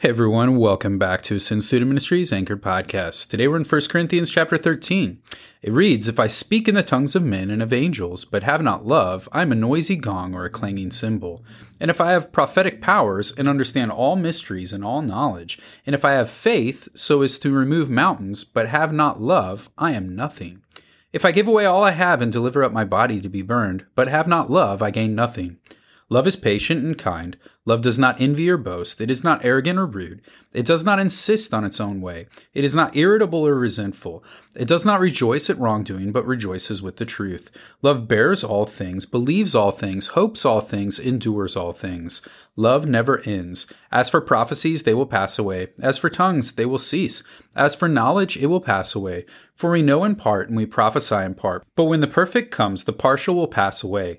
Hey everyone, welcome back to Ascend Student Ministries Anchored Podcast. Today we're in 1 Corinthians chapter 13. It reads, If I speak in the tongues of men and of angels, but have not love, I am a noisy gong or a clanging cymbal. And if I have prophetic powers and understand all mysteries and all knowledge, and if I have faith so as to remove mountains, but have not love, I am nothing. If I give away all I have and deliver up my body to be burned, but have not love, I gain nothing. Love is patient and kind. Love does not envy or boast. It is not arrogant or rude. It does not insist on its own way. It is not irritable or resentful. It does not rejoice at wrongdoing, but rejoices with the truth. Love bears all things, believes all things, hopes all things, endures all things. Love never ends. As for prophecies, they will pass away. As for tongues, they will cease. As for knowledge, it will pass away. For we know in part and we prophesy in part. But when the perfect comes, the partial will pass away.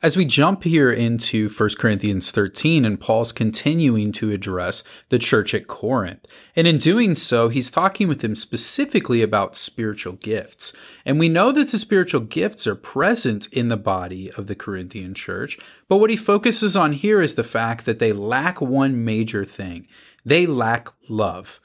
As we jump here into 1 Corinthians 13, and Paul's continuing to address the church at Corinth. And in doing so, he's talking with them specifically about spiritual gifts. And we know that the spiritual gifts are present in the body of the Corinthian church, but what he focuses on here is the fact that they lack one major thing they lack love.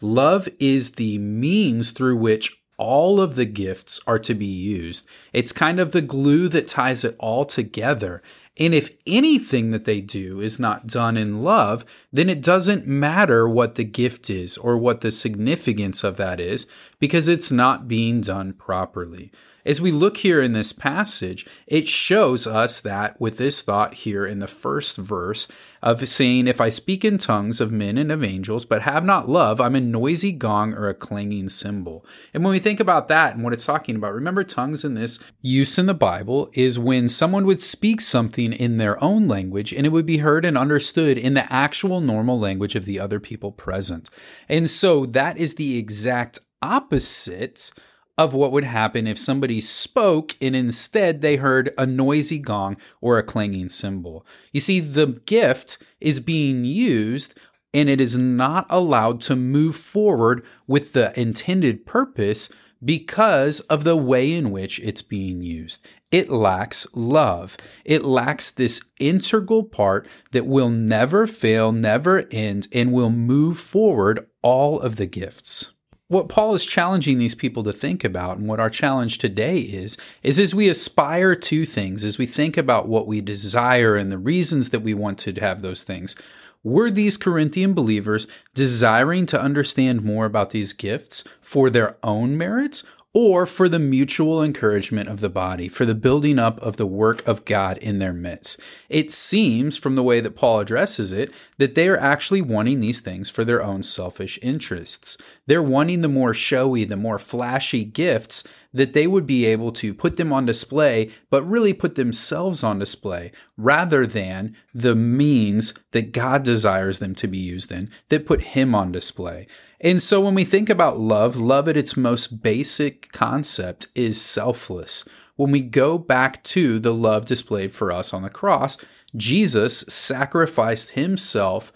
Love is the means through which all of the gifts are to be used. It's kind of the glue that ties it all together. And if anything that they do is not done in love, then it doesn't matter what the gift is or what the significance of that is because it's not being done properly. As we look here in this passage, it shows us that with this thought here in the first verse of saying, If I speak in tongues of men and of angels, but have not love, I'm a noisy gong or a clanging cymbal. And when we think about that and what it's talking about, remember tongues in this use in the Bible is when someone would speak something in their own language and it would be heard and understood in the actual normal language of the other people present. And so that is the exact opposite of what would happen if somebody spoke and instead they heard a noisy gong or a clanging cymbal. You see, the gift is being used and it is not allowed to move forward with the intended purpose because of the way in which it's being used. It lacks love. It lacks this integral part that will never fail, never end, and will move forward all of the gifts what Paul is challenging these people to think about and what our challenge today is is as we aspire to things as we think about what we desire and the reasons that we want to have those things were these Corinthian believers desiring to understand more about these gifts for their own merits or for the mutual encouragement of the body, for the building up of the work of God in their midst. It seems from the way that Paul addresses it that they are actually wanting these things for their own selfish interests. They're wanting the more showy, the more flashy gifts that they would be able to put them on display, but really put themselves on display rather than the means that God desires them to be used in that put Him on display. And so when we think about love, love at its most basic concept is selfless. When we go back to the love displayed for us on the cross, Jesus sacrificed himself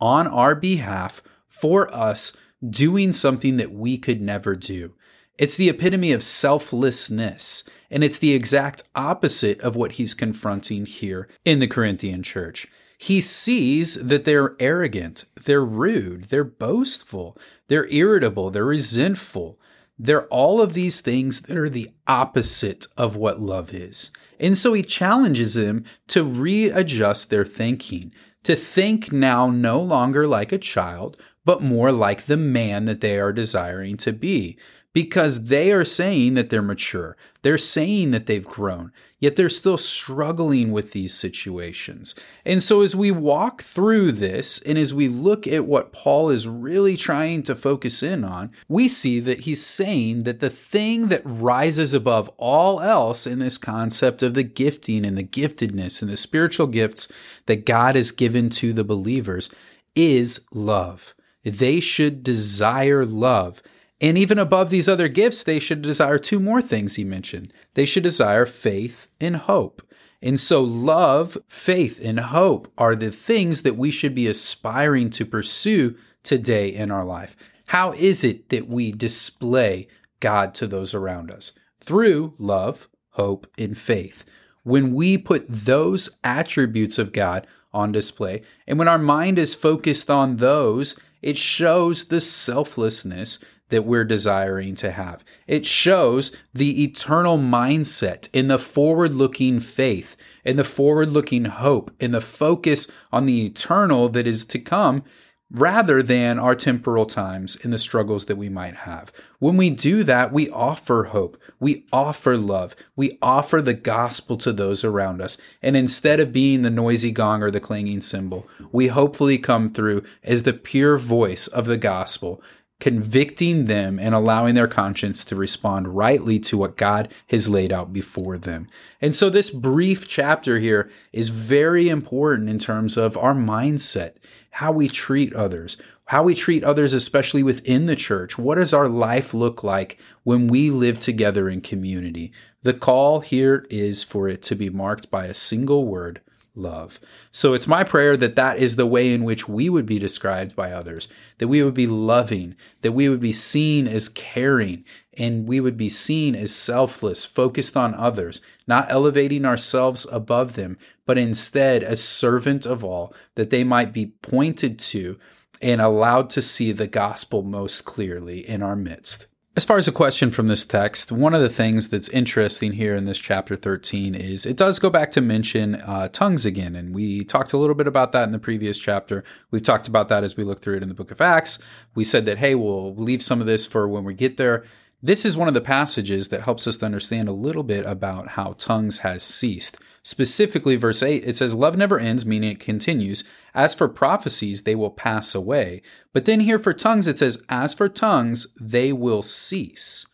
on our behalf for us, doing something that we could never do. It's the epitome of selflessness, and it's the exact opposite of what he's confronting here in the Corinthian church. He sees that they're arrogant, they're rude, they're boastful, they're irritable, they're resentful. They're all of these things that are the opposite of what love is. And so he challenges them to readjust their thinking, to think now no longer like a child, but more like the man that they are desiring to be because they are saying that they're mature. They're saying that they've grown, yet they're still struggling with these situations. And so, as we walk through this and as we look at what Paul is really trying to focus in on, we see that he's saying that the thing that rises above all else in this concept of the gifting and the giftedness and the spiritual gifts that God has given to the believers is love. They should desire love. And even above these other gifts, they should desire two more things he mentioned. They should desire faith and hope. And so, love, faith, and hope are the things that we should be aspiring to pursue today in our life. How is it that we display God to those around us? Through love, hope, and faith. When we put those attributes of God on display, and when our mind is focused on those, it shows the selflessness that we're desiring to have. It shows the eternal mindset in the forward looking faith, in the forward looking hope, in the focus on the eternal that is to come rather than our temporal times and the struggles that we might have. When we do that, we offer hope, we offer love, we offer the gospel to those around us. And instead of being the noisy gong or the clanging cymbal, we hopefully come through as the pure voice of the gospel convicting them and allowing their conscience to respond rightly to what God has laid out before them. And so, this brief chapter here is very important in terms of our mindset, how we treat others, how we treat others, especially within the church. What does our life look like when we live together in community? The call here is for it to be marked by a single word love. So it's my prayer that that is the way in which we would be described by others, that we would be loving, that we would be seen as caring, and we would be seen as selfless, focused on others, not elevating ourselves above them, but instead as servant of all, that they might be pointed to and allowed to see the gospel most clearly in our midst. As far as a question from this text, one of the things that's interesting here in this chapter 13 is it does go back to mention uh, tongues again. And we talked a little bit about that in the previous chapter. We've talked about that as we look through it in the book of Acts. We said that, hey, we'll leave some of this for when we get there. This is one of the passages that helps us to understand a little bit about how tongues has ceased. Specifically, verse 8, it says, Love never ends, meaning it continues. As for prophecies, they will pass away. But then here for tongues, it says, As for tongues, they will cease.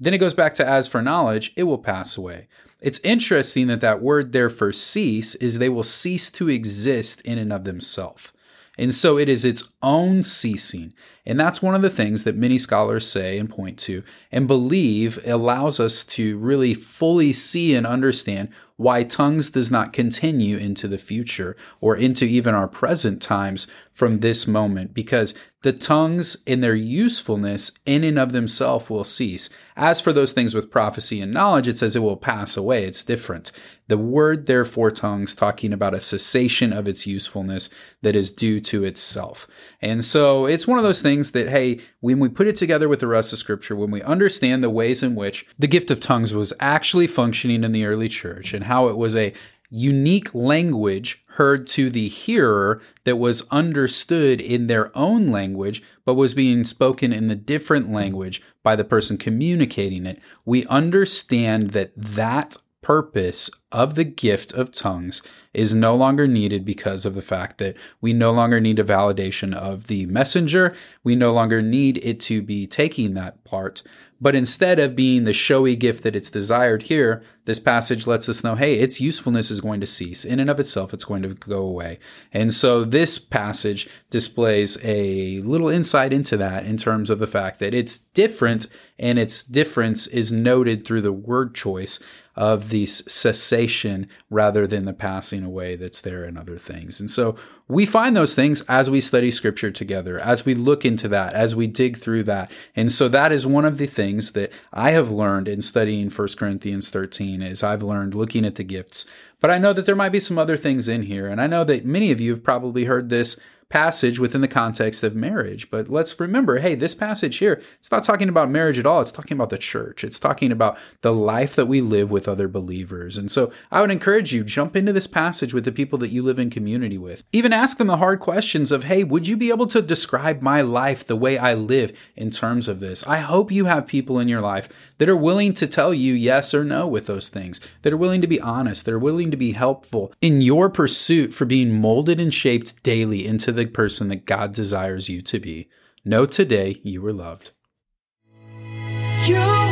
Then it goes back to as for knowledge, it will pass away. It's interesting that that word there for cease is they will cease to exist in and of themselves. And so it is its own ceasing. And that's one of the things that many scholars say and point to and believe allows us to really fully see and understand why tongues does not continue into the future or into even our present times from this moment because the tongues in their usefulness in and of themselves will cease. As for those things with prophecy and knowledge, it says it will pass away. It's different. The word, therefore, tongues, talking about a cessation of its usefulness that is due to itself. And so it's one of those things that, hey, when we put it together with the rest of Scripture, when we understand the ways in which the gift of tongues was actually functioning in the early church and how it was a unique language heard to the hearer that was understood in their own language, but was being spoken in the different language by the person communicating it, we understand that that purpose of the gift of tongues is no longer needed because of the fact that we no longer need a validation of the messenger. We no longer need it to be taking that part. But instead of being the showy gift that it's desired here, this passage lets us know hey, its usefulness is going to cease. In and of itself, it's going to go away. And so this passage displays a little insight into that in terms of the fact that it's different and its difference is noted through the word choice of the cessation rather than the passing away that's there in other things. And so we find those things as we study scripture together, as we look into that, as we dig through that. And so that is one of the things that I have learned in studying 1 Corinthians 13 is I've learned looking at the gifts. But I know that there might be some other things in here. And I know that many of you have probably heard this passage within the context of marriage. But let's remember hey, this passage here, it's not talking about marriage at all. It's talking about the church. It's talking about the life that we live with other believers. And so I would encourage you, jump into this passage with the people that you live in community with. Even ask them the hard questions of, hey, would you be able to describe my life the way I live in terms of this? I hope you have people in your life that are willing to tell you yes or no with those things, that are willing to be honest, that are willing to be helpful in your pursuit for being molded and shaped daily into the person that God desires you to be. Know today you are loved. You